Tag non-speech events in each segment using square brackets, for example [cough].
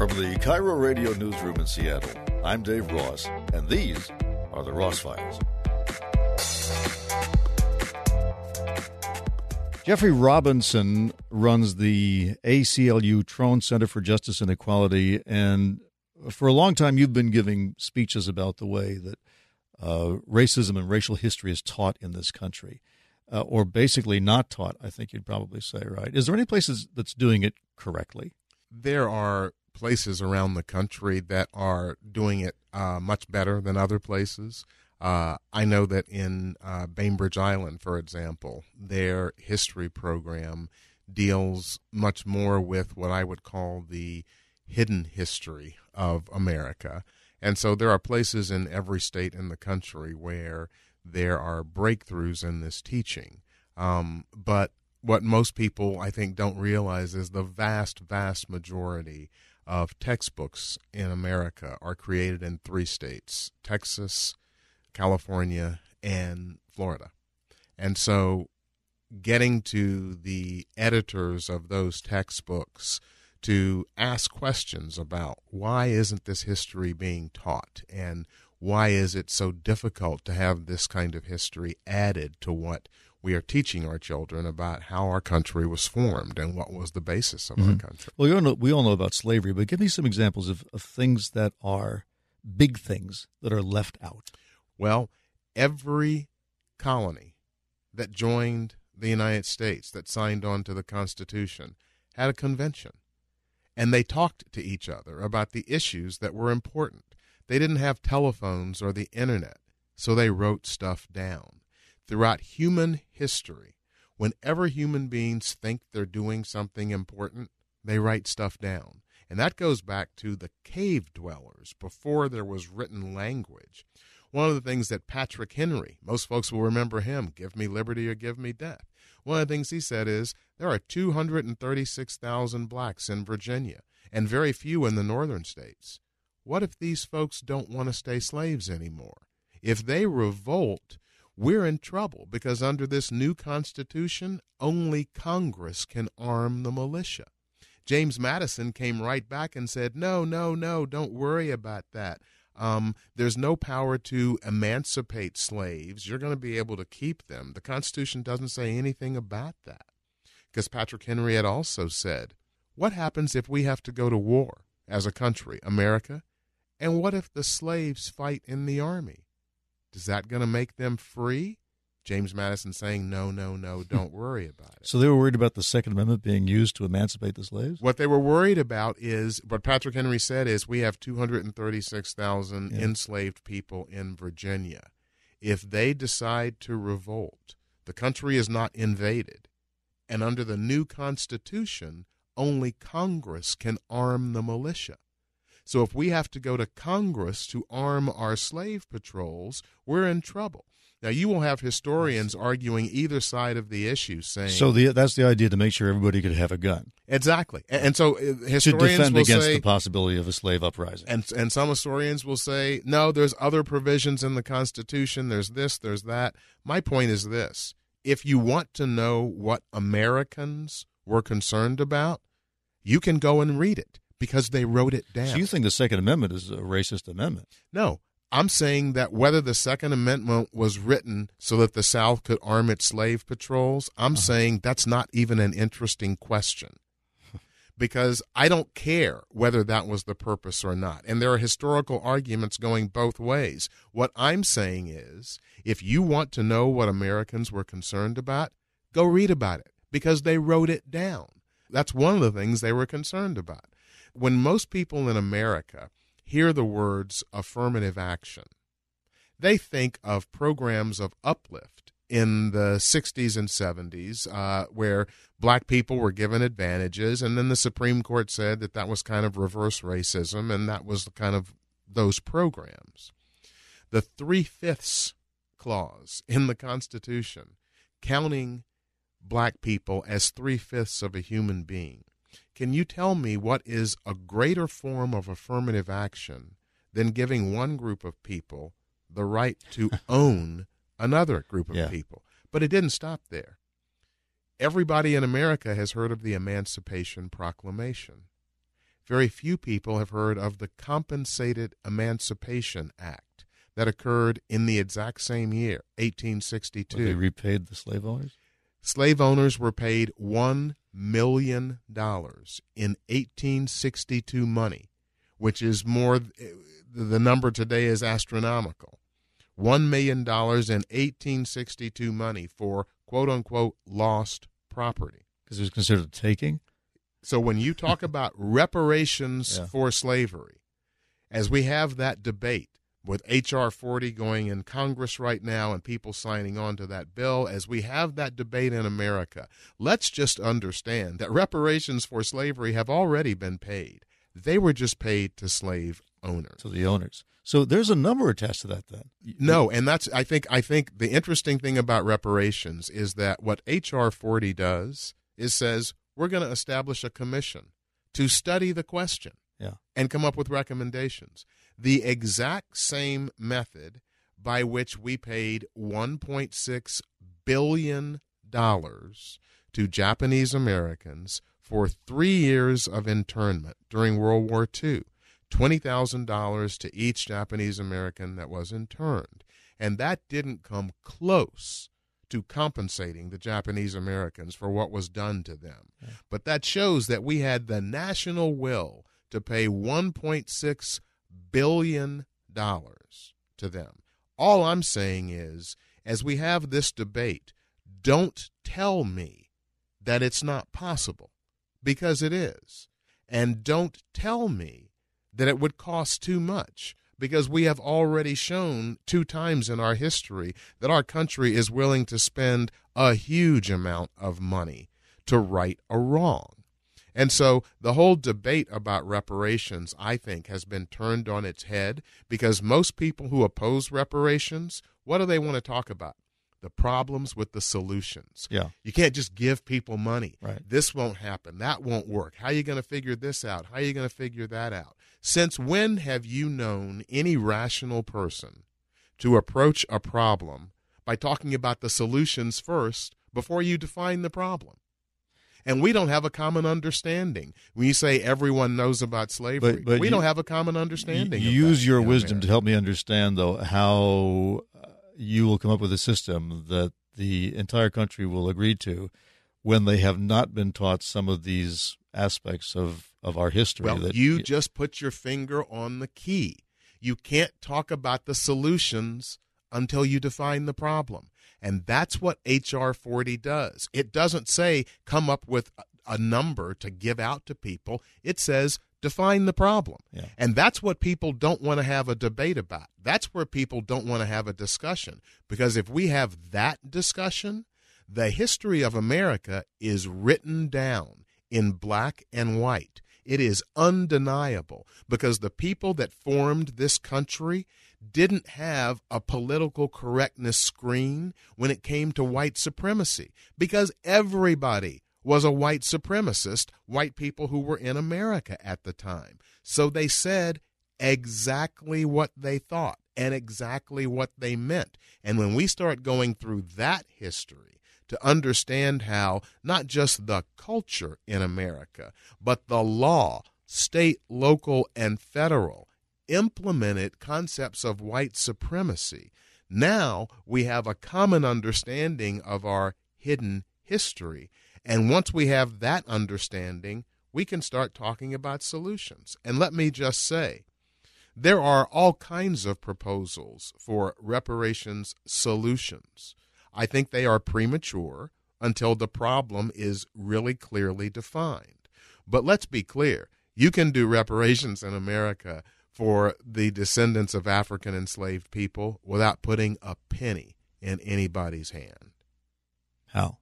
From the KIRO Radio Newsroom in Seattle, I'm Dave Ross, and these are the Ross Files. Jeffrey Robinson runs the ACLU Trone Center for Justice and Equality, and for a long time you've been giving speeches about the way that uh, racism and racial history is taught in this country, uh, or basically not taught. I think you'd probably say, right? Is there any places that's doing it correctly? There are places around the country that are doing it uh, much better than other places. Uh, I know that in uh, Bainbridge Island, for example, their history program deals much more with what I would call the hidden history of America. And so there are places in every state in the country where there are breakthroughs in this teaching. Um, but what most people, I think, don't realize is the vast, vast majority of textbooks in America are created in three states Texas, California, and Florida. And so getting to the editors of those textbooks to ask questions about why isn't this history being taught and why is it so difficult to have this kind of history added to what we are teaching our children about how our country was formed and what was the basis of mm-hmm. our country. Well, we all, know, we all know about slavery, but give me some examples of, of things that are big things that are left out. Well, every colony that joined the United States, that signed on to the Constitution, had a convention. And they talked to each other about the issues that were important. They didn't have telephones or the internet, so they wrote stuff down throughout human history, whenever human beings think they're doing something important, they write stuff down. And that goes back to the cave dwellers before there was written language. One of the things that Patrick Henry, most folks will remember him, give me liberty or give me death. One of the things he said is there are 236,000 blacks in Virginia and very few in the northern states. What if these folks don't want to stay slaves anymore? If they revolt, we're in trouble because under this new Constitution, only Congress can arm the militia. James Madison came right back and said, No, no, no, don't worry about that. Um, there's no power to emancipate slaves. You're going to be able to keep them. The Constitution doesn't say anything about that. Because Patrick Henry had also said, What happens if we have to go to war as a country, America? And what if the slaves fight in the army? Is that going to make them free? James Madison saying, no, no, no, [laughs] don't worry about it. So they were worried about the Second Amendment being used to emancipate the slaves? What they were worried about is what Patrick Henry said is we have 236,000 yeah. enslaved people in Virginia. If they decide to revolt, the country is not invaded. And under the new Constitution, only Congress can arm the militia. So if we have to go to Congress to arm our slave patrols, we're in trouble. Now you will have historians arguing either side of the issue, saying so. The, that's the idea to make sure everybody could have a gun. Exactly, and, and so uh, historians to defend will against say, the possibility of a slave uprising. And and some historians will say, no, there's other provisions in the Constitution. There's this, there's that. My point is this: if you want to know what Americans were concerned about, you can go and read it because they wrote it down. So you think the Second Amendment is a racist amendment? No. I'm saying that whether the Second Amendment was written so that the South could arm its slave patrols, I'm uh-huh. saying that's not even an interesting question. because I don't care whether that was the purpose or not. And there are historical arguments going both ways. What I'm saying is if you want to know what Americans were concerned about, go read about it because they wrote it down. That's one of the things they were concerned about. When most people in America hear the words affirmative action, they think of programs of uplift in the 60s and 70s uh, where black people were given advantages, and then the Supreme Court said that that was kind of reverse racism, and that was kind of those programs. The three fifths clause in the Constitution, counting black people as three fifths of a human being, can you tell me what is a greater form of affirmative action than giving one group of people the right to [laughs] own another group of yeah. people? But it didn't stop there. Everybody in America has heard of the Emancipation Proclamation. very few people have heard of the Compensated Emancipation Act that occurred in the exact same year, 1862. Where they repaid the slave owners? Slave owners were paid $1 million dollars in 1862 money, which is more, eh, the number today is astronomical. $1 million in 1862 money for quote unquote lost property. Because it was considered taking? So when you talk [laughs] about reparations yeah. for slavery, as we have that debate with H.R. 40 going in Congress right now and people signing on to that bill, as we have that debate in America, let's just understand that reparations for slavery have already been paid. They were just paid to slave owners. To the owners. So there's a number attached to that then. No, and that's I think I think the interesting thing about reparations is that what HR 40 does is says we're going to establish a commission to study the question yeah. and come up with recommendations. The exact same method by which we paid 1.6 billion dollars to Japanese Americans for 3 years of internment during World War II $20,000 to each Japanese American that was interned. And that didn't come close to compensating the Japanese Americans for what was done to them. But that shows that we had the national will to pay $1.6 billion dollars to them. All I'm saying is, as we have this debate, don't tell me that it's not possible, because it is. And don't tell me that it would cost too much because we have already shown two times in our history that our country is willing to spend a huge amount of money to right a wrong. And so the whole debate about reparations, I think, has been turned on its head because most people who oppose reparations, what do they want to talk about? the problems with the solutions. Yeah. You can't just give people money. Right. This won't happen. That won't work. How are you going to figure this out? How are you going to figure that out? Since when have you known any rational person to approach a problem by talking about the solutions first before you define the problem? And we don't have a common understanding. When you say everyone knows about slavery, but, but we you, don't have a common understanding. use your wisdom to help me understand, though, how uh, you will come up with a system that the entire country will agree to when they have not been taught some of these aspects of, of our history. Well, that you just put your finger on the key. You can't talk about the solutions until you define the problem. And that's what HR 40 does. It doesn't say come up with a number to give out to people, it says define the problem. Yeah. And that's what people don't want to have a debate about. That's where people don't want to have a discussion. Because if we have that discussion, the history of America is written down in black and white. It is undeniable because the people that formed this country didn't have a political correctness screen when it came to white supremacy because everybody was a white supremacist, white people who were in America at the time. So they said exactly what they thought and exactly what they meant. And when we start going through that history to understand how not just the culture in America, but the law, state, local, and federal, implemented concepts of white supremacy, now we have a common understanding of our hidden history and once we have that understanding, we can start talking about solutions. And let me just say, there are all kinds of proposals for reparations solutions. I think they are premature until the problem is really clearly defined. But let's be clear you can do reparations in America for the descendants of African enslaved people without putting a penny in anybody's hand. How?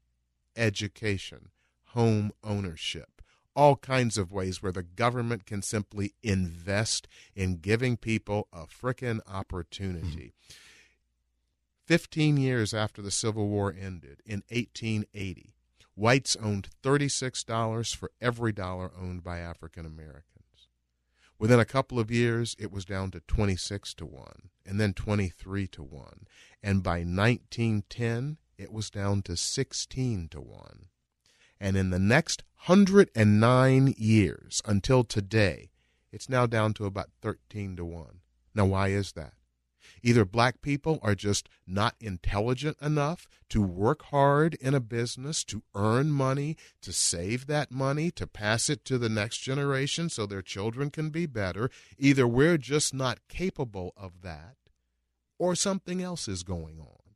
education, home ownership, all kinds of ways where the government can simply invest in giving people a frickin' opportunity. Mm-hmm. 15 years after the Civil War ended in 1880, whites owned $36 for every dollar owned by African Americans. Within a couple of years, it was down to 26 to 1, and then 23 to 1. And by 1910, it was down to 16 to 1. And in the next 109 years until today, it's now down to about 13 to 1. Now, why is that? Either black people are just not intelligent enough to work hard in a business, to earn money, to save that money, to pass it to the next generation so their children can be better. Either we're just not capable of that, or something else is going on.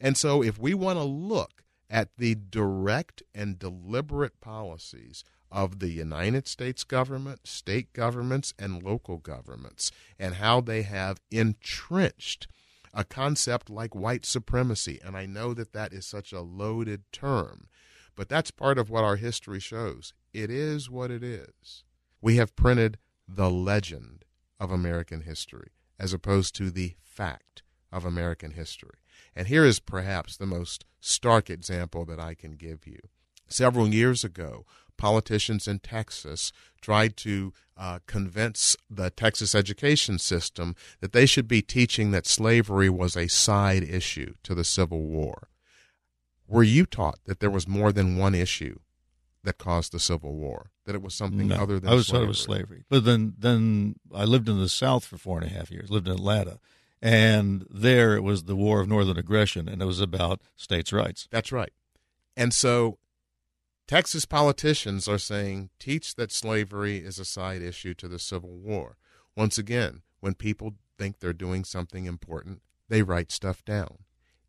And so, if we want to look at the direct and deliberate policies of the United States government, state governments, and local governments, and how they have entrenched a concept like white supremacy. And I know that that is such a loaded term, but that's part of what our history shows. It is what it is. We have printed the legend of American history as opposed to the fact of American history. And here is perhaps the most stark example that I can give you. Several years ago, politicians in Texas tried to uh, convince the Texas education system that they should be teaching that slavery was a side issue to the Civil War. Were you taught that there was more than one issue that caused the Civil War? That it was something no, other than I was slavery? taught it was slavery. But then, then I lived in the South for four and a half years. Lived in Atlanta, and there it was the War of Northern Aggression, and it was about states' rights. That's right. And so Texas politicians are saying teach that slavery is a side issue to the Civil War. Once again, when people think they're doing something important, they write stuff down.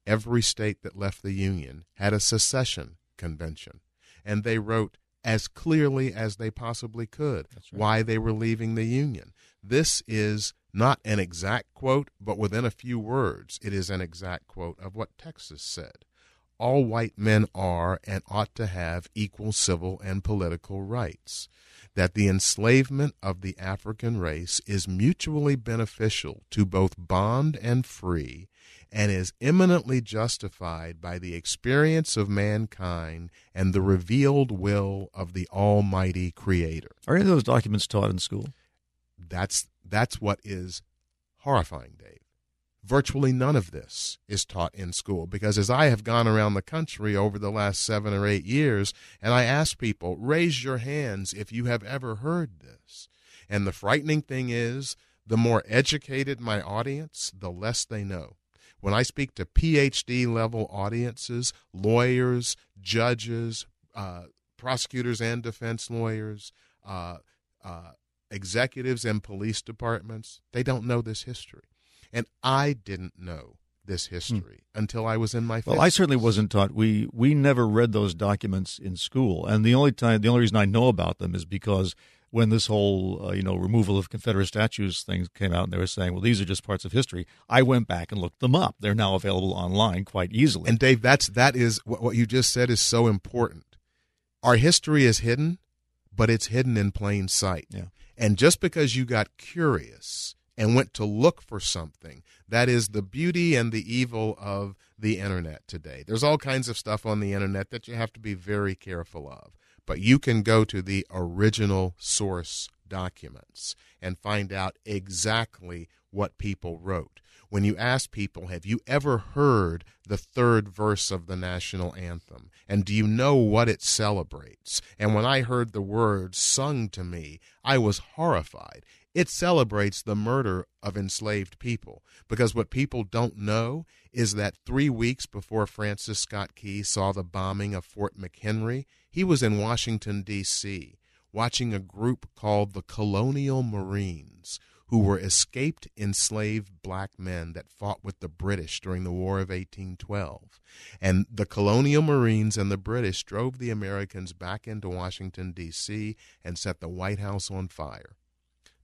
Every state that left the Union had a secession convention, and they wrote as clearly as they possibly could right. why they were leaving the Union. This is not an exact quote, but within a few words, it is an exact quote of what Texas said all white men are and ought to have equal civil and political rights, that the enslavement of the African race is mutually beneficial to both bond and free, and is eminently justified by the experience of mankind and the revealed will of the Almighty Creator. Are any of those documents taught in school? That's that's what is horrifying, Dave virtually none of this is taught in school because as I have gone around the country over the last seven or eight years and I ask people, raise your hands if you have ever heard this. And the frightening thing is, the more educated my audience, the less they know. When I speak to PhD level audiences, lawyers, judges, uh, prosecutors and defense lawyers, uh, uh, executives in police departments, they don't know this history. And I didn't know this history hmm. until I was in my 50s. Well, I certainly wasn't taught. We we never read those documents in school, and the only time, the only reason I know about them is because when this whole uh, you know removal of Confederate statues thing came out, and they were saying, well, these are just parts of history. I went back and looked them up. They're now available online quite easily. And Dave, that's that is what, what you just said is so important. Our history is hidden, but it's hidden in plain sight. Yeah. And just because you got curious and went to look for something. That is the beauty and the evil of the internet today. There's all kinds of stuff on the internet that you have to be very careful of. But you can go to the original source documents and find out exactly what people wrote. When you ask people, have you ever heard the third verse of the national anthem? And do you know what it celebrates? And when I heard the words sung to me, I was horrified. It celebrates the murder of enslaved people because what people don't know is that three weeks before Francis Scott Key saw the bombing of Fort McHenry, he was in Washington, D.C., watching a group called the Colonial Marines, who were escaped enslaved black men that fought with the British during the War of 1812. And the Colonial Marines and the British drove the Americans back into Washington, D.C., and set the White House on fire.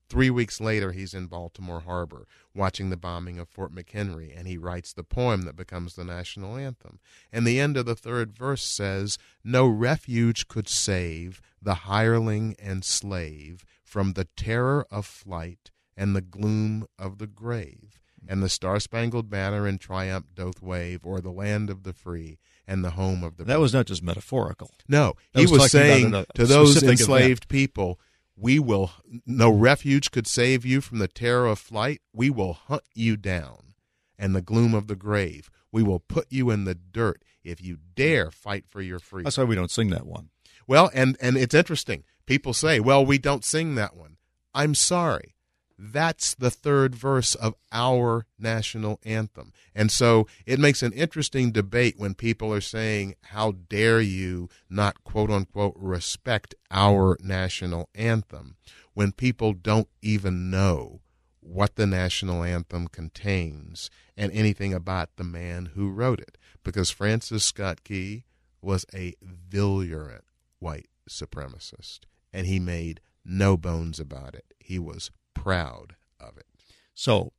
Three weeks later, he's in Baltimore Harbor watching the bombing of Fort McHenry, and he writes the poem that becomes the national anthem. And the end of the third verse says, No refuge could save the hireling and slave from the terror of flight and the gloom of the grave. And the Star Spangled Banner in triumph doth wave o'er the land of the free and the home of the. That was not just metaphorical. No, he was, was saying to those enslaved people, we will, no refuge could save you from the terror of flight. We will hunt you down and the gloom of the grave. We will put you in the dirt if you dare fight for your freedom. That's why we don't sing that one. Well, and, and it's interesting. People say, well, we don't sing that one. I'm sorry. That's the third verse of our national anthem. And so it makes an interesting debate when people are saying, How dare you not quote unquote respect our national anthem when people don't even know what the national anthem contains and anything about the man who wrote it. Because Francis Scott Key was a virulent white supremacist, and he made no bones about it. He was proud of it. So,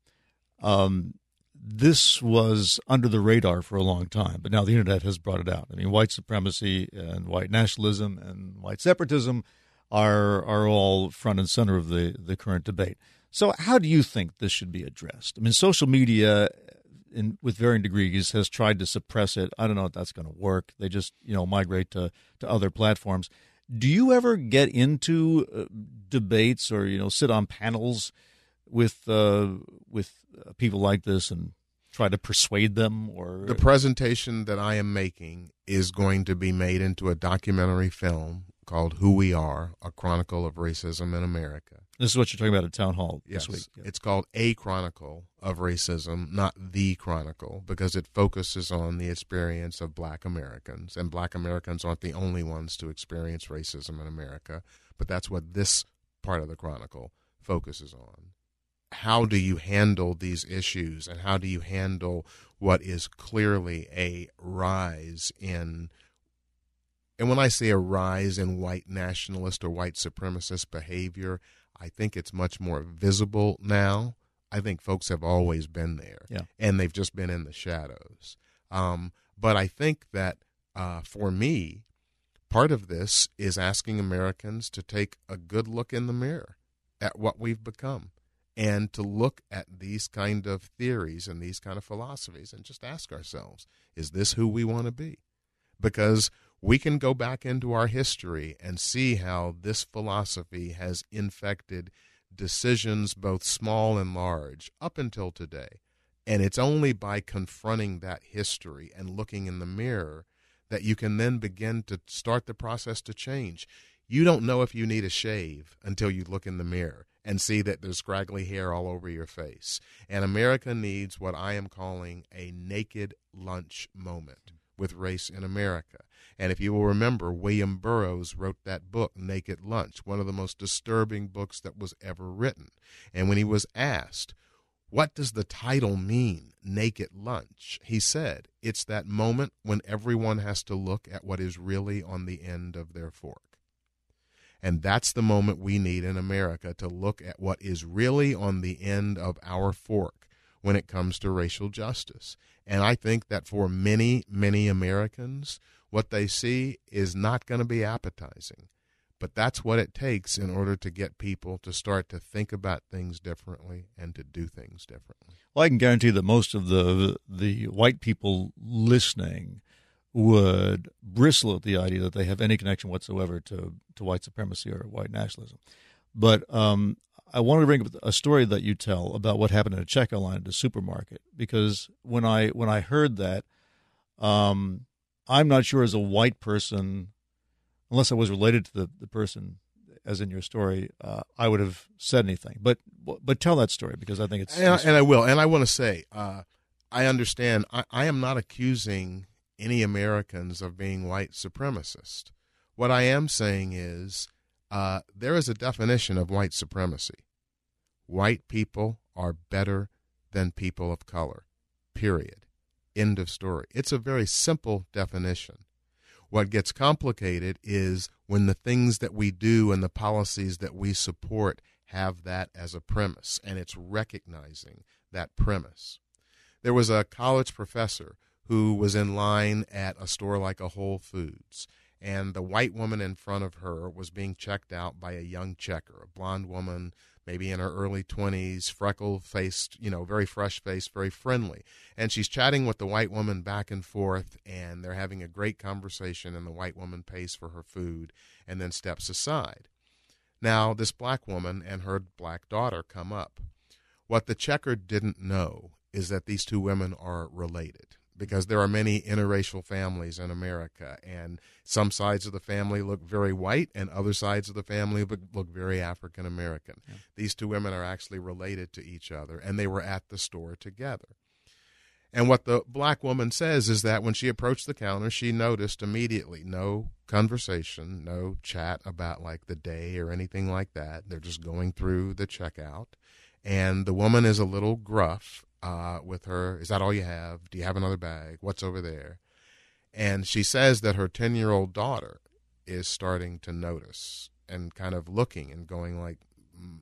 um, this was under the radar for a long time, but now the internet has brought it out. I mean, white supremacy and white nationalism and white separatism are are all front and center of the the current debate. So, how do you think this should be addressed? I mean, social media, in with varying degrees, has tried to suppress it. I don't know if that's going to work. They just you know migrate to to other platforms. Do you ever get into uh, debates or you know sit on panels with uh, with uh, people like this and try to persuade them or the presentation that I am making is going to be made into a documentary film called Who We Are: A Chronicle of Racism in America. This is what you're talking about at town hall yes, this week. Yeah. It's called A Chronicle of Racism, not The Chronicle, because it focuses on the experience of black Americans. And black Americans aren't the only ones to experience racism in America, but that's what this part of the Chronicle focuses on. How do you handle these issues, and how do you handle what is clearly a rise in and when I say a rise in white nationalist or white supremacist behavior, I think it's much more visible now. I think folks have always been there, yeah. and they've just been in the shadows. Um, but I think that uh, for me, part of this is asking Americans to take a good look in the mirror at what we've become and to look at these kind of theories and these kind of philosophies and just ask ourselves is this who we want to be because we can go back into our history and see how this philosophy has infected decisions, both small and large, up until today. And it's only by confronting that history and looking in the mirror that you can then begin to start the process to change. You don't know if you need a shave until you look in the mirror and see that there's scraggly hair all over your face. And America needs what I am calling a naked lunch moment with race in America. And if you will remember, William Burroughs wrote that book, Naked Lunch, one of the most disturbing books that was ever written. And when he was asked, what does the title mean, Naked Lunch? He said, It's that moment when everyone has to look at what is really on the end of their fork. And that's the moment we need in America to look at what is really on the end of our fork when it comes to racial justice. And I think that for many, many Americans, what they see is not going to be appetizing. But that's what it takes in order to get people to start to think about things differently and to do things differently. Well, I can guarantee that most of the the white people listening would bristle at the idea that they have any connection whatsoever to, to white supremacy or white nationalism. But um, I wanted to bring up a story that you tell about what happened in a checkout line at a supermarket because when I when I heard that, um, I'm not sure as a white person, unless I was related to the, the person, as in your story, uh, I would have said anything. But but tell that story because I think it's and, I, and I will. And I want to say, uh, I understand. I, I am not accusing any Americans of being white supremacist. What I am saying is uh, there is a definition of white supremacy. White people are better than people of color. Period. End of story. It's a very simple definition. What gets complicated is when the things that we do and the policies that we support have that as a premise, and it's recognizing that premise. There was a college professor who was in line at a store like a Whole Foods, and the white woman in front of her was being checked out by a young checker, a blonde woman maybe in her early 20s, freckle faced, you know, very fresh faced, very friendly. And she's chatting with the white woman back and forth, and they're having a great conversation, and the white woman pays for her food and then steps aside. Now, this black woman and her black daughter come up. What the checker didn't know is that these two women are related because there are many interracial families in America, and some sides of the family look very white, and other sides of the family look, look very African American. Yeah. These two women are actually related to each other, and they were at the store together. And what the black woman says is that when she approached the counter, she noticed immediately no conversation, no chat about like the day or anything like that. They're just going through the checkout. And the woman is a little gruff uh, with her. Is that all you have? Do you have another bag? What's over there? And she says that her 10 year old daughter is starting to notice and kind of looking and going like,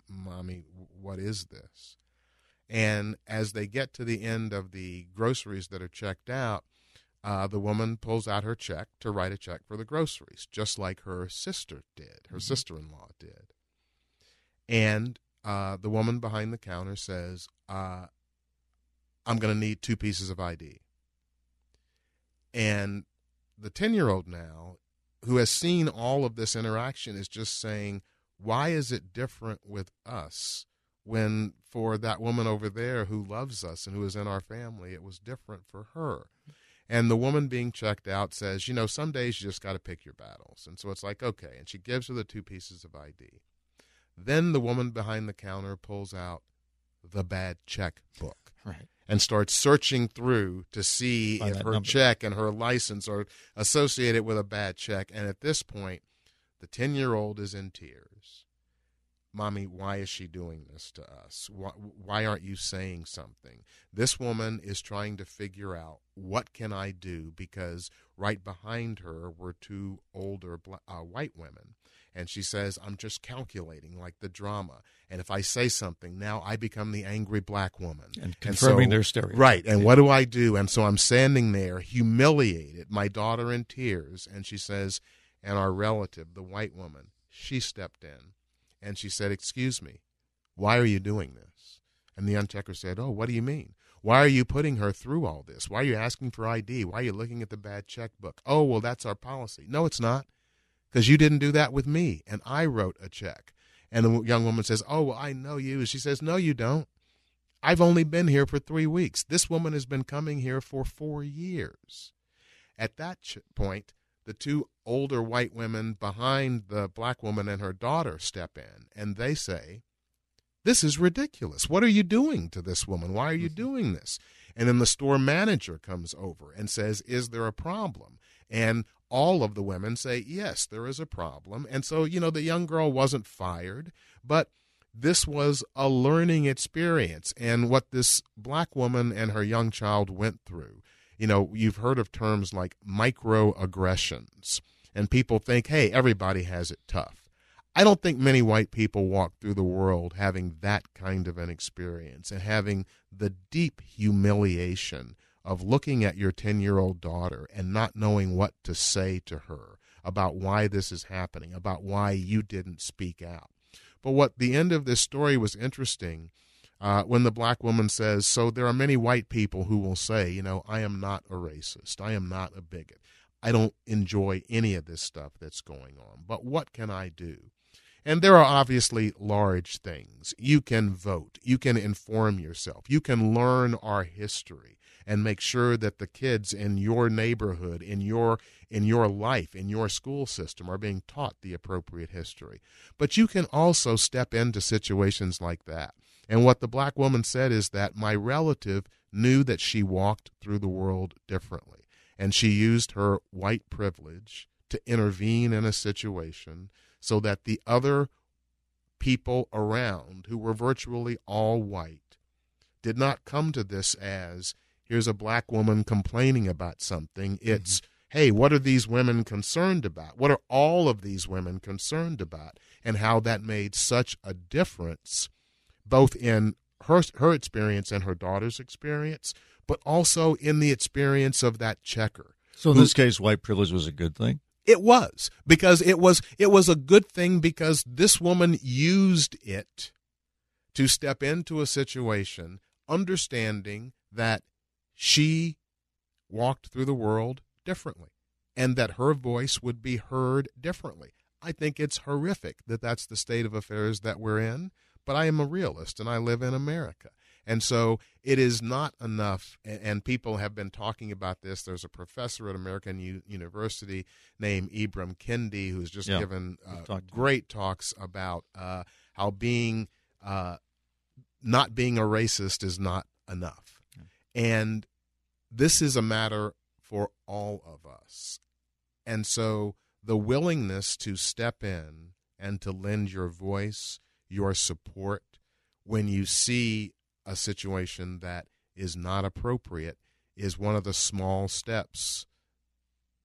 Mommy, what is this? And as they get to the end of the groceries that are checked out, uh, the woman pulls out her check to write a check for the groceries, just like her sister did, her mm-hmm. sister in law did. And uh, the woman behind the counter says, uh, I'm going to need two pieces of ID. And the 10 year old now, who has seen all of this interaction, is just saying, Why is it different with us? when for that woman over there who loves us and who is in our family, it was different for her. And the woman being checked out says, you know, some days you just got to pick your battles. And so it's like, okay. And she gives her the two pieces of ID. Then the woman behind the counter pulls out the bad check book. Right. And starts searching through to see By if her number. check and her license are associated with a bad check. And at this point, the 10 year old is in tears Mommy, why is she doing this to us? Why, why, aren't you saying something? This woman is trying to figure out what can I do because right behind her were two older uh, white women. And she says, I'm just calculating like the drama. And if I say something, now I become the angry black woman. And confirming and so, their stereotype. Right. And yeah. what do I do? And so I'm standing there, humiliated, my daughter in tears. And she says, and our relative, the white woman, she stepped in and she said, Excuse me, why are you doing this? And the unchecker said, Oh, what do you mean? Why are you putting her through all this? Why are you asking for ID? Why are you looking at the bad checkbook? Oh, well, that's our policy. No, it's not, because you didn't do that with me, and I wrote a check. And the young woman says, Oh, well, I know you. She says, No, you don't. I've only been here for three weeks. This woman has been coming here for four years. At that ch- point, the two older white women behind the black woman and her daughter step in and they say, This is ridiculous. What are you doing to this woman? Why are you mm-hmm. doing this? And then the store manager comes over and says, Is there a problem? And all of the women say, Yes, there is a problem. And so, you know, the young girl wasn't fired, but this was a learning experience. And what this black woman and her young child went through you know, you've heard of terms like microaggressions, and people think, hey, everybody has it tough. I don't think many white people walk through the world having that kind of an experience and having the deep humiliation of looking at your 10 year old daughter and not knowing what to say to her about why this is happening, about why you didn't speak out. But what the end of this story was interesting uh, when the black woman says, So there are many white people who will say, you know, I am not a racist. I am not a bigot. I don't enjoy any of this stuff that's going on. But what can I do? And there are obviously large things. You can vote. You can inform yourself. You can learn our history and make sure that the kids in your neighborhood, in your in your life, in your school system are being taught the appropriate history. But you can also step into situations like that and what the black woman said is that my relative knew that she walked through the world differently. And she used her white privilege to intervene in a situation so that the other people around, who were virtually all white, did not come to this as here's a black woman complaining about something. It's, mm-hmm. hey, what are these women concerned about? What are all of these women concerned about? And how that made such a difference both in her her experience and her daughter's experience, but also in the experience of that checker. So in who, this case, white privilege was a good thing. It was because it was it was a good thing because this woman used it to step into a situation understanding that she walked through the world differently and that her voice would be heard differently. I think it's horrific that that's the state of affairs that we're in but I am a realist and I live in America. And so it is not enough, and people have been talking about this. There's a professor at American U- University named Ibram Kendi who's just Yeah, given uh, talked to him. great talks about uh, how being uh, not being a racist is not enough. And this is a matter for all of us. And so the willingness to step in and to lend your voice, your support, when you see a situation that is not appropriate, is one of the small steps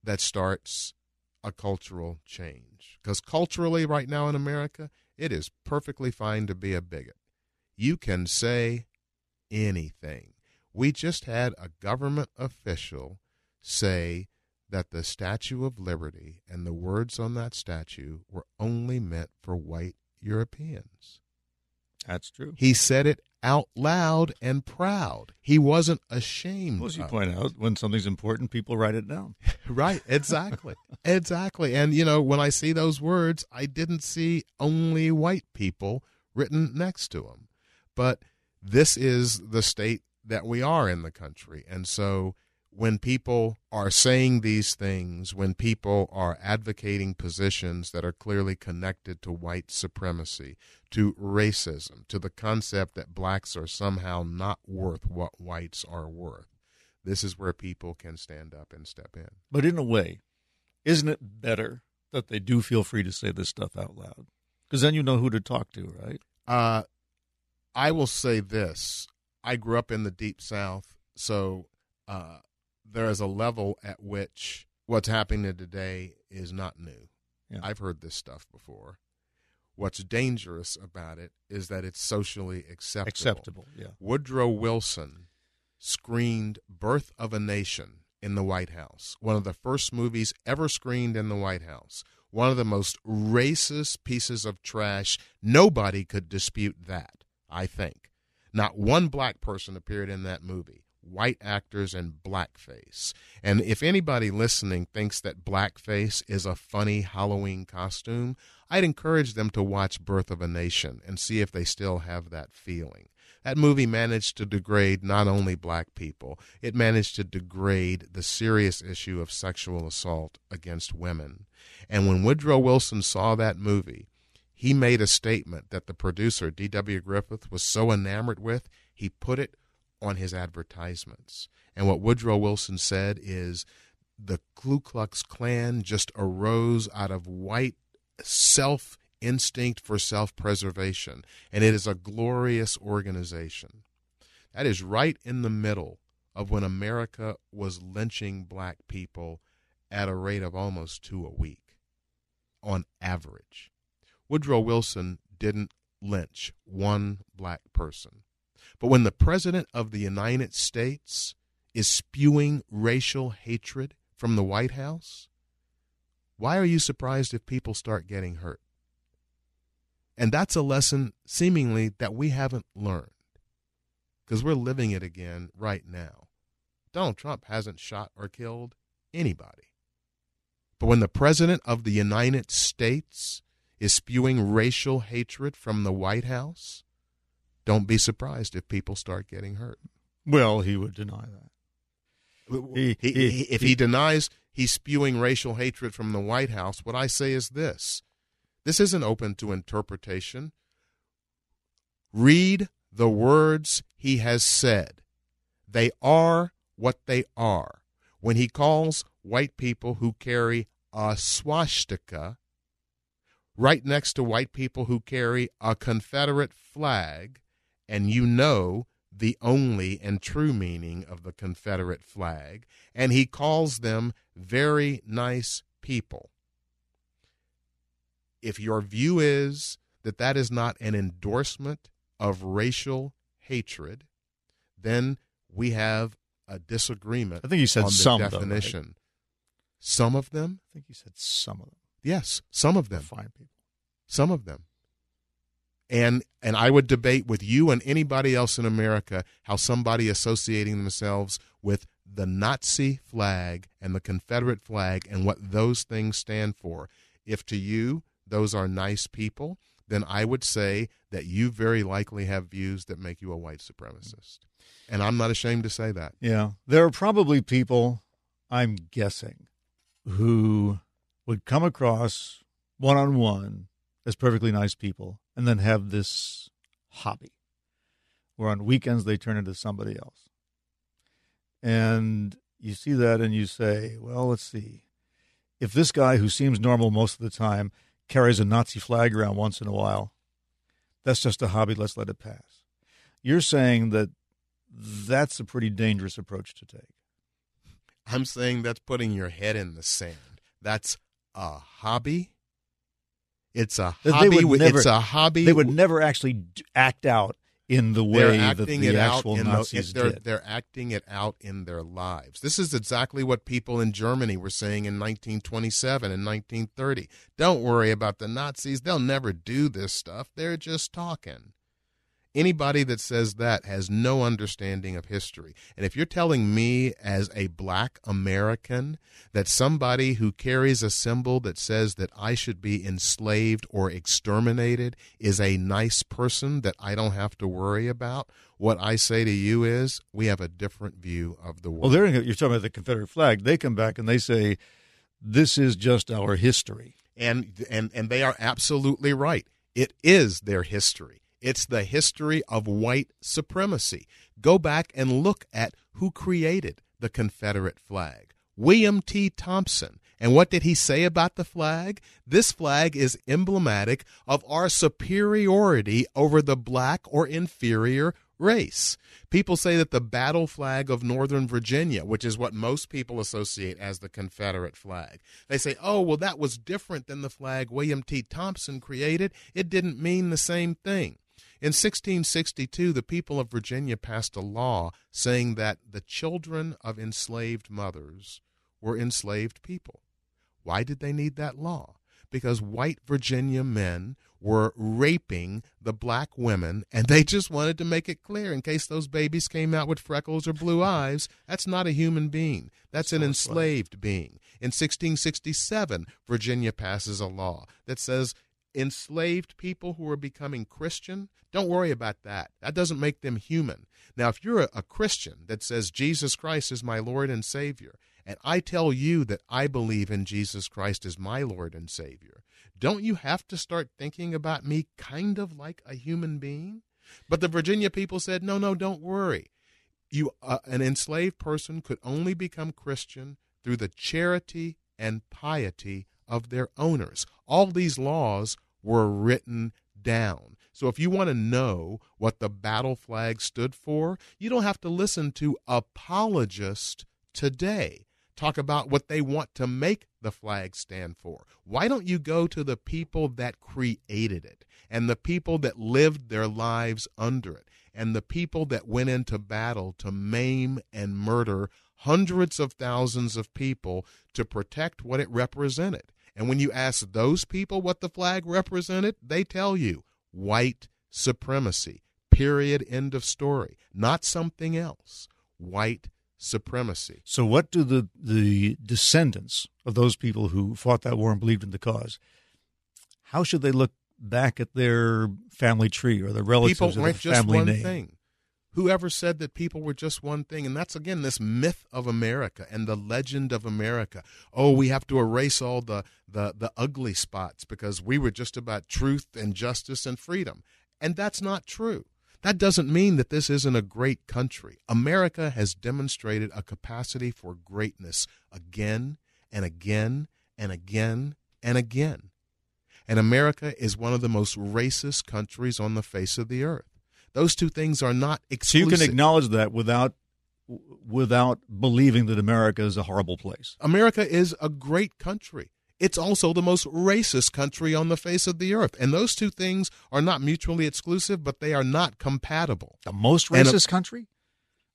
that starts a cultural change. Because culturally, right now in America, it is perfectly fine to be a bigot. You can say anything. We just had a government official say that the Statue of Liberty and the words on that statue were only meant for white Europeans. That's true. He said it out loud and proud. He wasn't ashamed. Well, as you point out, when something's important, people write it down. [laughs] Right, exactly. exactly. And, you know, when I see those words, I didn't see only white people written next to them. But this is the state that we are in the country. And so when people are saying these things, when people are advocating positions that are clearly connected to white supremacy, to racism, to the concept that blacks are somehow not worth what whites are worth, this is where people can stand up and step in. But in a way, isn't it better that they do feel free to say this stuff out loud? Because then you know who to talk to, right? Uh, I will say this: I grew up in the deep South, so uh, there is a level at which what's happening today is not new. Yeah. I've heard this stuff before. What's dangerous about it is that it's socially acceptable. Acceptable, yeah. Woodrow Wilson screened Birth of a Nation in the White House, one of the first movies ever screened in the White House. One of the most racist pieces of trash. Nobody could dispute that, I think. Not one black person appeared in that movie. White actors and blackface. And if anybody listening thinks that blackface is a funny Halloween costume, I'd encourage them to watch Birth of a Nation and see if they still have that feeling. That movie managed to degrade not only black people, it managed to degrade the serious issue of sexual assault against women. And when Woodrow Wilson saw that movie, he made a statement that the producer, D.W. Griffith, was so enamored with, he put it on his advertisements. And what Woodrow Wilson said is the Ku Klux Klan just arose out of white self instinct for self preservation, and it is a glorious organization. That is right in the middle of when America was lynching black people at a rate of almost two a week on average. Woodrow Wilson didn't lynch one black person. But when the President of the United States is spewing racial hatred from the White House, why are you surprised if people start getting hurt? And that's a lesson seemingly that we haven't learned because we're living it again right now. Donald Trump hasn't shot or killed anybody. But when the President of the United States is spewing racial hatred from the White House, don't be surprised if people start getting hurt. Well, he would deny that. He- He- he- if he denies he's spewing racial hatred from the White House, what I say is this this isn't open to interpretation. Read the words he has said. They are what they are. When he calls white people who carry a swastika right next to white people who carry a Confederate flag, and you know the only and true meaning of the Confederate flag, and he calls them very nice people. If your view is that that is not an endorsement of racial hatred, then we have a disagreement I think he said on the some, though, right? definition. Some of them, I think he said some of them. Yes, some of them fine people. some of them and and i would debate with you and anybody else in america how somebody associating themselves with the nazi flag and the confederate flag and what those things stand for if to you those are nice people then I would say that you very likely have views that make you a white supremacist. And I'm not ashamed to say that. Yeah. There are probably people, I'm guessing, who would come across one on one as perfectly nice people and then have this hobby where on weekends they turn into somebody else. And you see that and you say, well, let's see. If this guy who seems normal most of the time carries a Nazi flag around once in a while, that's just a hobby. Let's let it pass. You're saying that that's a pretty dangerous approach to take. I'm saying that's putting your head in the sand. That's a hobby. It's a hobby. Never, it's a hobby. They would never actually act out in the way that the actual Nazis the, they're, did. They're acting it out in their lives. This is exactly what people in Germany were saying in 1927 and 1930. Don't worry about the Nazis. They'll never do this stuff. They're just talking. Anybody that says that has no understanding of history. And if you're telling me, as a black American, that somebody who carries a symbol that says that I should be enslaved or exterminated is a nice person that I don't have to worry about, what I say to you is we have a different view of the world. Well, you're talking about the Confederate flag. They come back and they say, this is just our history. And, and, and they are absolutely right. It is their history. It's the history of white supremacy. Go back and look at who created the Confederate flag. William T. Thompson. And what did he say about the flag? This flag is emblematic of our superiority over the black or inferior race. People say that the battle flag of Northern Virginia, which is what most people associate as the Confederate flag, they say, oh, well, that was different than the flag William T. Thompson created. It didn't mean the same thing. In 1662, the people of Virginia passed a law saying that the children of enslaved mothers were enslaved people. Why did they need that law? Because white Virginia men were raping the black women, and they just wanted to make it clear in case those babies came out with freckles or blue eyes, that's not a human being. That's an enslaved being. In 1667, Virginia passes a law that says enslaved people who are becoming Christian, don't worry about that. That doesn't make them human. Now, if you're a, a, Christian that says Jesus Christ is my Lord and Savior, and I tell you that I believe in Jesus Christ as my Lord and Savior, don't you have to start thinking about me kind of like a human being? But the Virginia people said, no, no, don't worry. You, uh, an enslaved person could only become Christian through the charity and piety of their owners. All these laws were written down. So if you want to know what the battle flag stood for, you don't have to listen to apologists today talk about what they want to make the flag stand for. Why don't you go to the people that created it and the people that lived their lives under it and the people that went into battle to maim and murder hundreds of thousands of people to protect what it represented? And when you ask those people what the flag represented, they tell you white supremacy. Period. End of story. Not something else. White supremacy. So, what do the, the descendants of those people who fought that war and believed in the cause, how should they look back at their family tree or their relatives people or their just family one name? Thing. Whoever said that people were just one thing? And that's again this myth of America and the legend of America. Oh, we have to erase all the, the, the ugly spots because we were just about truth and justice and freedom. And that's not true. That doesn't mean that this isn't a great country. America has demonstrated a capacity for greatness again and again and again and again. And America is one of the most racist countries on the face of the earth. Those two things are not exclusive. So you can acknowledge that without without believing that America is a horrible place. America is a great country. It's also the most racist country on the face of the earth. And those two things are not mutually exclusive, but they are not compatible. The most racist a, country?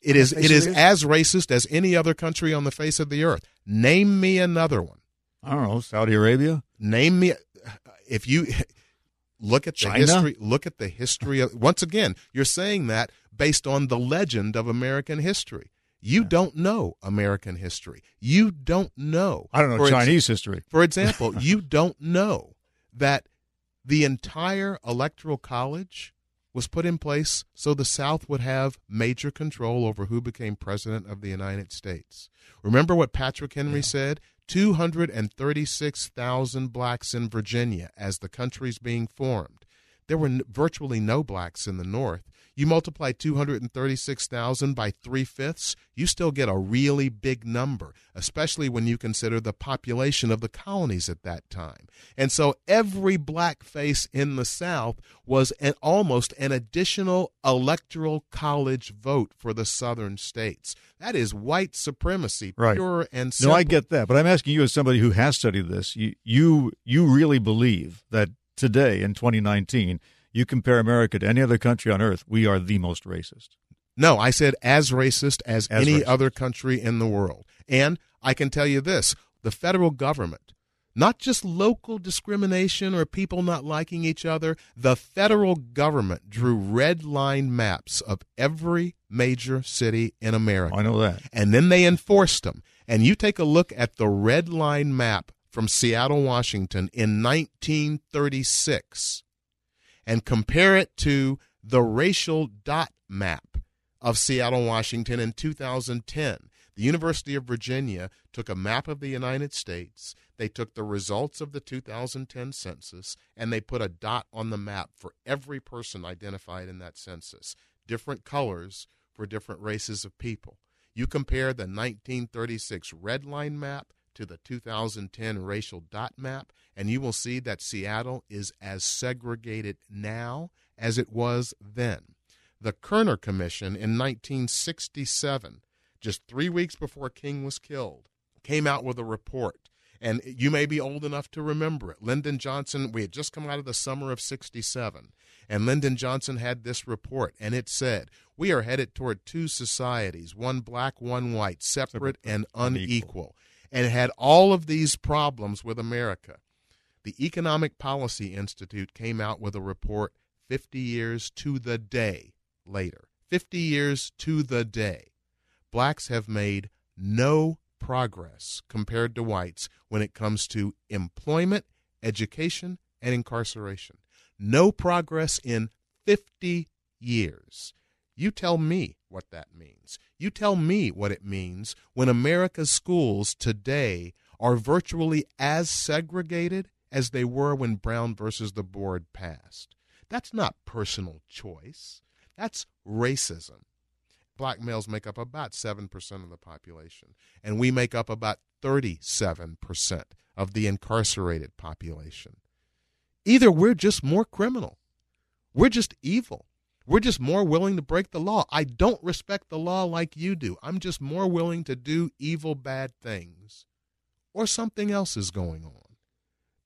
It is it is as racist as any other country on the face of the earth. Name me another one. I don't know, Saudi Arabia? Name me if you look at the history look at the history of once again you're saying that based on the legend of american history. You yeah. don't know american history. You don't know. I don't know chinese ex- history. For [laughs] example you don't know that The entire electoral college was put in place so the South would have major control over who became president of the United States. Remember what Patrick Henry yeah. said? 236,000 blacks in Virginia as the country's being formed. There were virtually no blacks in the North. You multiply 236,000 by three fifths, you still get a really big number, especially when you consider the population of the colonies at that time. And so every black face in the South was an, almost an additional electoral college vote for the southern states. That is white supremacy, right. pure and simple. No, I get that, but I'm asking you as somebody who has studied this. You you you really believe that today in 2019 you compare America to any other country on earth, we are the most racist. No, I said as racist as, as any racist. other country in the world. And I can tell you this the federal government, not just local discrimination or people not liking each other, the federal government drew red line maps of every major city in America. I know that. And then they enforced them. And you take a look at the red line map from Seattle, Washington in 1936 and compare it to the racial dot map of Seattle, Washington in 2010. The University of Virginia took a map of the United States, they took the results of the 2010 census, and they put a dot on the map for every person identified in that census, different colors for different races of people. You compare the 1936 red line map to the 2010 racial dot map, and you will see that Seattle is as segregated now as it was then. The Kerner Commission in 1967, just three weeks before King was killed, came out with a report. And you may be old enough to remember it. Lyndon Johnson, we had just come out of the summer of 67, and Lyndon Johnson had this report, and it said, We are headed toward two societies, one black, one white, separate, separate and unequal. And had all of these problems with America. The Economic Policy Institute came out with a report 50 years to the day later. 50 years to the day. Blacks have made no progress compared to whites when it comes to employment, education, and incarceration. No progress in 50 years. You tell me what that means. You tell me what it means when America's schools today are virtually as segregated as they were when Brown versus the board passed. That's not personal choice. That's racism. Black males make up about 7% of the population, and we make up about 37% of the incarcerated population. Either we're just more criminal, we're just evil, we're just more willing to break the law. I don't respect the law like you do. I'm just more willing to do evil, bad things. Or something else is going on.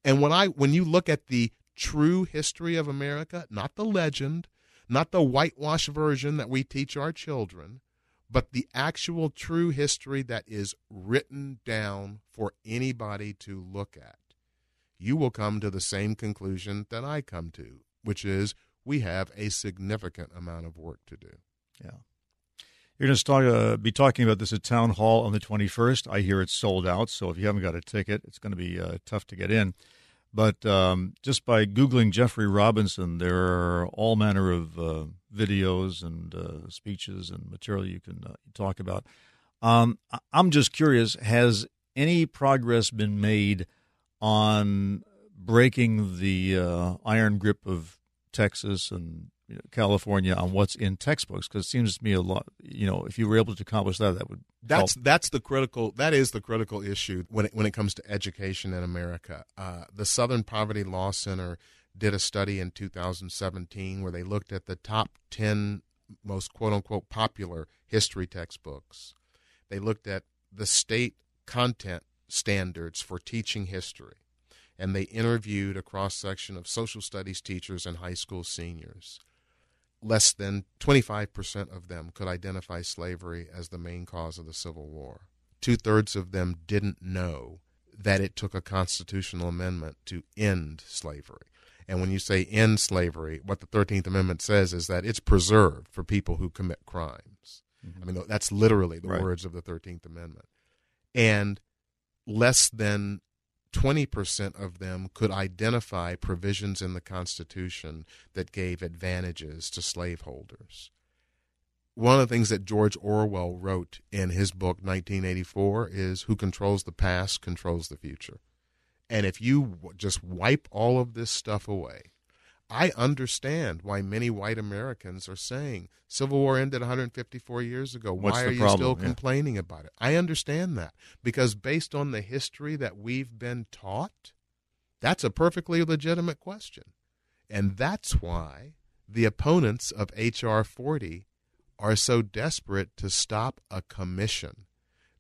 And when I when you look at the true history of America, not the legend, not the whitewash version that we teach our children, but the actual true history that is written down for anybody to look at, you will come to the same conclusion that I come to, which is we have a significant amount of work to do. Yeah. You're going to start, uh, be talking about this at Town Hall on the 21st. I hear it's sold out, so if you haven't got a ticket, it's going to be uh, tough to get in. But um, just by Googling Jeffrey Robinson, there are all manner of uh, videos and uh, speeches and material you can uh, talk about. Um, I'm just curious has any progress been made on breaking the uh, iron grip of Texas and you know, California on what's in textbooks because it seems to me a lot. You know, if you were able to accomplish that, that would that's help. that's the critical that is the critical issue when it, when it comes to education in America. Uh, the Southern Poverty Law Center did a study in 2017 where they looked at the top 10 most quote unquote popular history textbooks. They looked at the state content standards for teaching history and they interviewed a cross section of social studies teachers and high school seniors. Less than 25% of them could identify slavery as the main cause of the Civil War. Two thirds of them didn't know that it took a constitutional amendment to end slavery. And when you say end slavery, what the 13th Amendment says is that it's preserved for people who commit crimes. Mm-hmm. I mean, that's literally the right. words of the 13th Amendment. And less than 20% of them could identify provisions in the Constitution that gave advantages to slaveholders. One of the things that George Orwell wrote in his book 1984 is Who controls the past controls the future. And if you just wipe all of this stuff away, I understand why many white Americans are saying Civil War ended 154 years ago. What's why are you still Yeah. complaining about it? I understand that because based on the history that we've been taught, that's a perfectly legitimate question. And that's why the opponents of H.R. 40 are so desperate to stop a commission.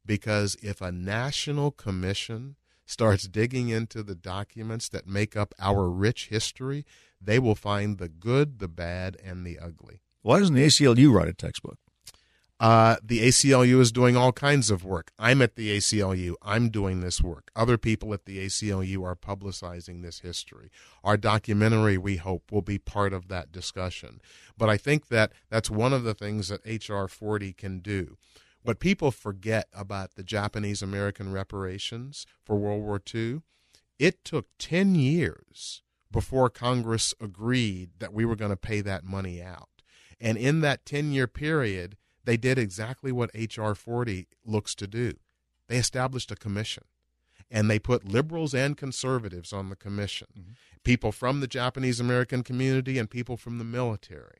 Because if a national commission starts digging into the documents that make up our rich history, they will find the good, the bad, and the ugly. Why doesn't the ACLU write a textbook? Uh, the ACLU is doing all kinds of work. I'm at the ACLU. I'm doing this work. Other people at the ACLU are publicizing this history. Our documentary, we hope, will be part of that discussion. But I think that that's one of the things that HR 40 can do. What people forget about the Japanese American reparations for World War II, it took 10 years before Congress agreed that we were going to pay that money out. And in that 10 year period, they did exactly what H.R. 40 looks to do. They established a commission and they put liberals and conservatives on the commission mm-hmm. people from the Japanese American community and people from the military.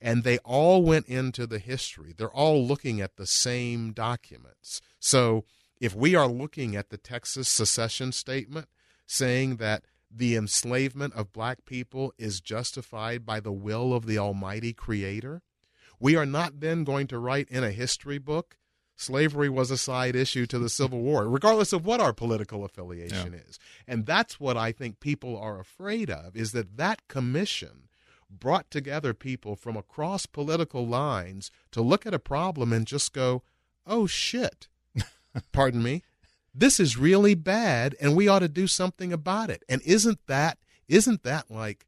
And they all went into the history. They're all looking at the same documents. So if we are looking at the Texas secession statement saying that the enslavement of black people is justified by the will of the Almighty Creator, we are not then going to write in a history book slavery was a side issue to the Civil War, regardless of what our political affiliation is. And that's what I think people are afraid of is that that commission brought together people from across political lines to look at a problem and just go, "Oh shit." [laughs] Pardon me. This is really bad and we ought to do something about it. And isn't that isn't that like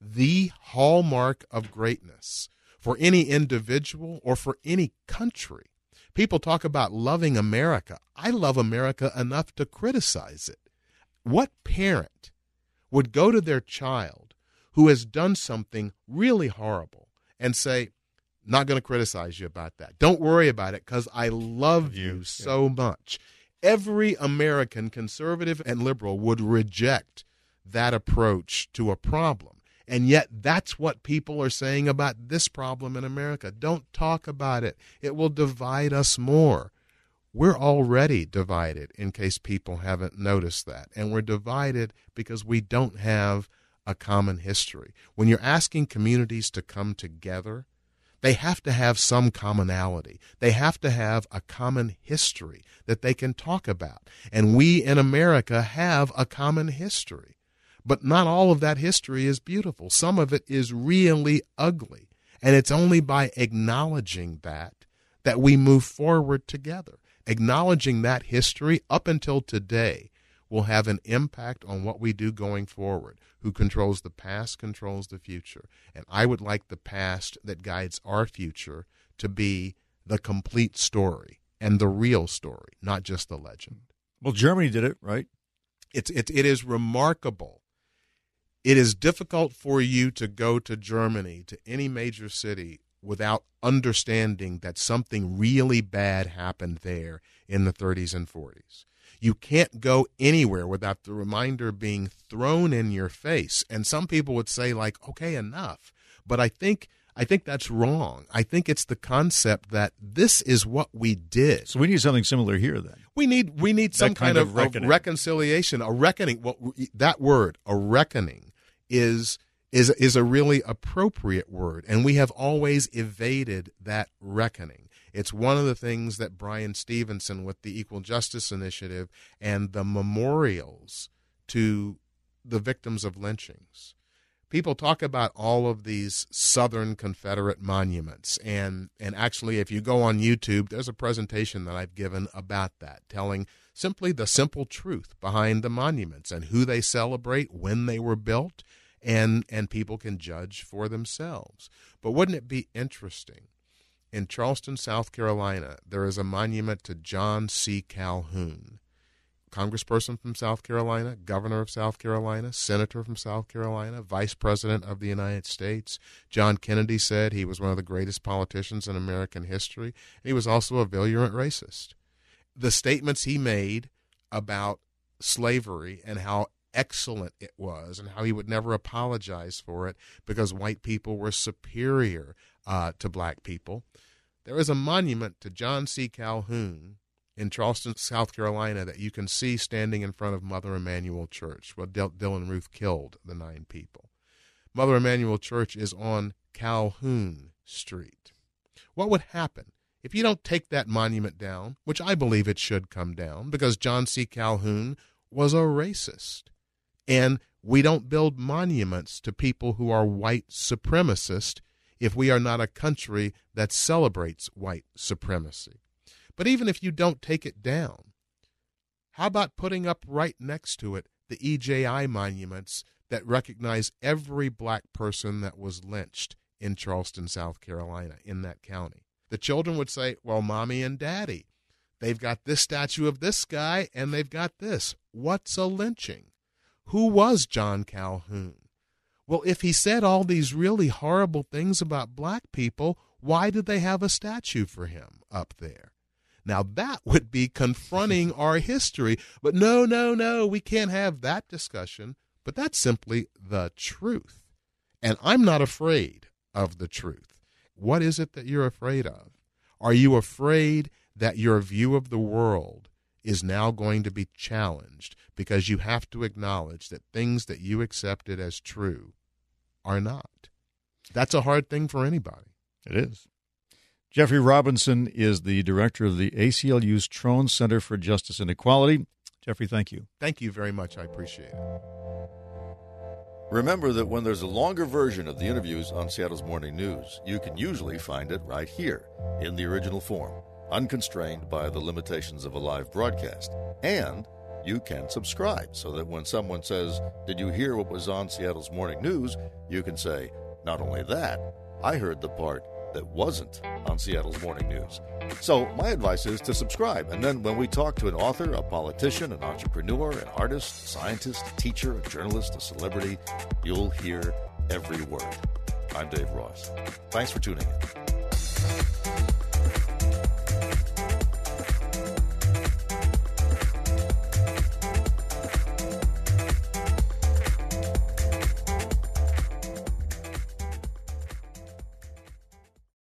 the hallmark of greatness for any individual or for any country? People talk about loving America. I love America enough to criticize it. What parent would go to their child who has done something really horrible and say, not going to criticize you about that. Don't worry about it because I love You, you yeah. so much. Every American, conservative and liberal, would reject that approach to a problem. And yet, that's what people are saying about this problem in America. Don't talk about it, it will divide us more. We're already divided, in case people haven't noticed that. And we're divided because we don't have a common history. When you're asking communities to come together, they have to have some commonality. They have to have a common history that they can talk about. And we in America have a common history. But not all of that history is beautiful. Some of it is really ugly. And it's only by acknowledging that that we move forward together. Acknowledging that history up until today will have an impact on what we do going forward. Who controls the past controls the future. And I would like the past that guides our future to be the complete story and the real story, not just the legend. Well, Germany did it, right? It's it, it is remarkable. It is difficult for you to go to Germany, to any major city, without understanding that something really bad happened there in the 30s and 40s. You can't go anywhere without the reminder being thrown in your face. And some people would say, like, okay, enough. But I think I think that's wrong. I think it's the concept that this is what we did. So we need something similar here then. We need we need some kind kind, of of, reconciliation, a reckoning. Well, that word, a reckoning, is is is a really appropriate word, and we have always evaded that reckoning. It's one of the things that Bryan Stevenson with the Equal Justice Initiative and the memorials to the victims of lynchings. People talk about all of these Southern Confederate monuments, and and actually, if you go on YouTube, there's a presentation that I've given about that, telling simply the simple truth behind the monuments and who they celebrate, when they were built, and and people can judge for themselves. But wouldn't it be interesting? In Charleston, South Carolina, there is a monument to John C. Calhoun. congressperson from South Carolina, governor of South Carolina, senator from South Carolina, vice president of the United States. John Kennedy said he was one of the greatest politicians in American history. He was also a virulent racist. The statements he made about slavery and how excellent it was and how he would never apologize for it because white people were superior uh, to black people. There is a monument to John C. Calhoun in Charleston, South Carolina, that you can see standing in front of Mother Emanuel Church, where Dylann Roof killed the nine people. Mother Emanuel Church is on Calhoun Street. What would happen if you don't take that monument down, which I believe it should come down, because John C. Calhoun was a racist? And we don't build monuments to people who are white supremacists if we are not a country that celebrates white supremacy. But even if you don't take it down, how about putting up right next to it the EJI monuments that recognize every black person that was lynched in Charleston, South Carolina, in that county? The children would say, Well, mommy and daddy, they've got this statue of this guy and they've got this. What's a lynching? Who was John Calhoun? Well, if he said all these really horrible things about black people, why did they have a statue for him up there? Now that would be confronting [laughs] our history. But no, no, no, we can't have that discussion. But that's simply the truth. And I'm not afraid of the truth. What is it that you're afraid of? Are you afraid that your view of the world is now going to be challenged because you have to acknowledge that things that you accepted as true are not? That's a hard thing for anybody. It is. Jeffrey Robinson is the director of the ACLU's Trone Center for Justice and Equality. Jeffrey, thank you. Thank you very much. I appreciate it. Remember that when there's a longer version of the interviews on Seattle's Morning News, you can usually find it right here in the original form, unconstrained by the limitations of a live broadcast. And you can subscribe so that when someone says, Did you hear what was on Seattle's Morning News? you can say, Not only that, I heard the part that wasn't on Seattle's morning news. So, my advice is to subscribe. And then when we talk to an author, a politician, an entrepreneur, an artist, a scientist, a teacher, a journalist, a celebrity, you'll hear every word. I'm Dave Ross. Thanks for tuning in.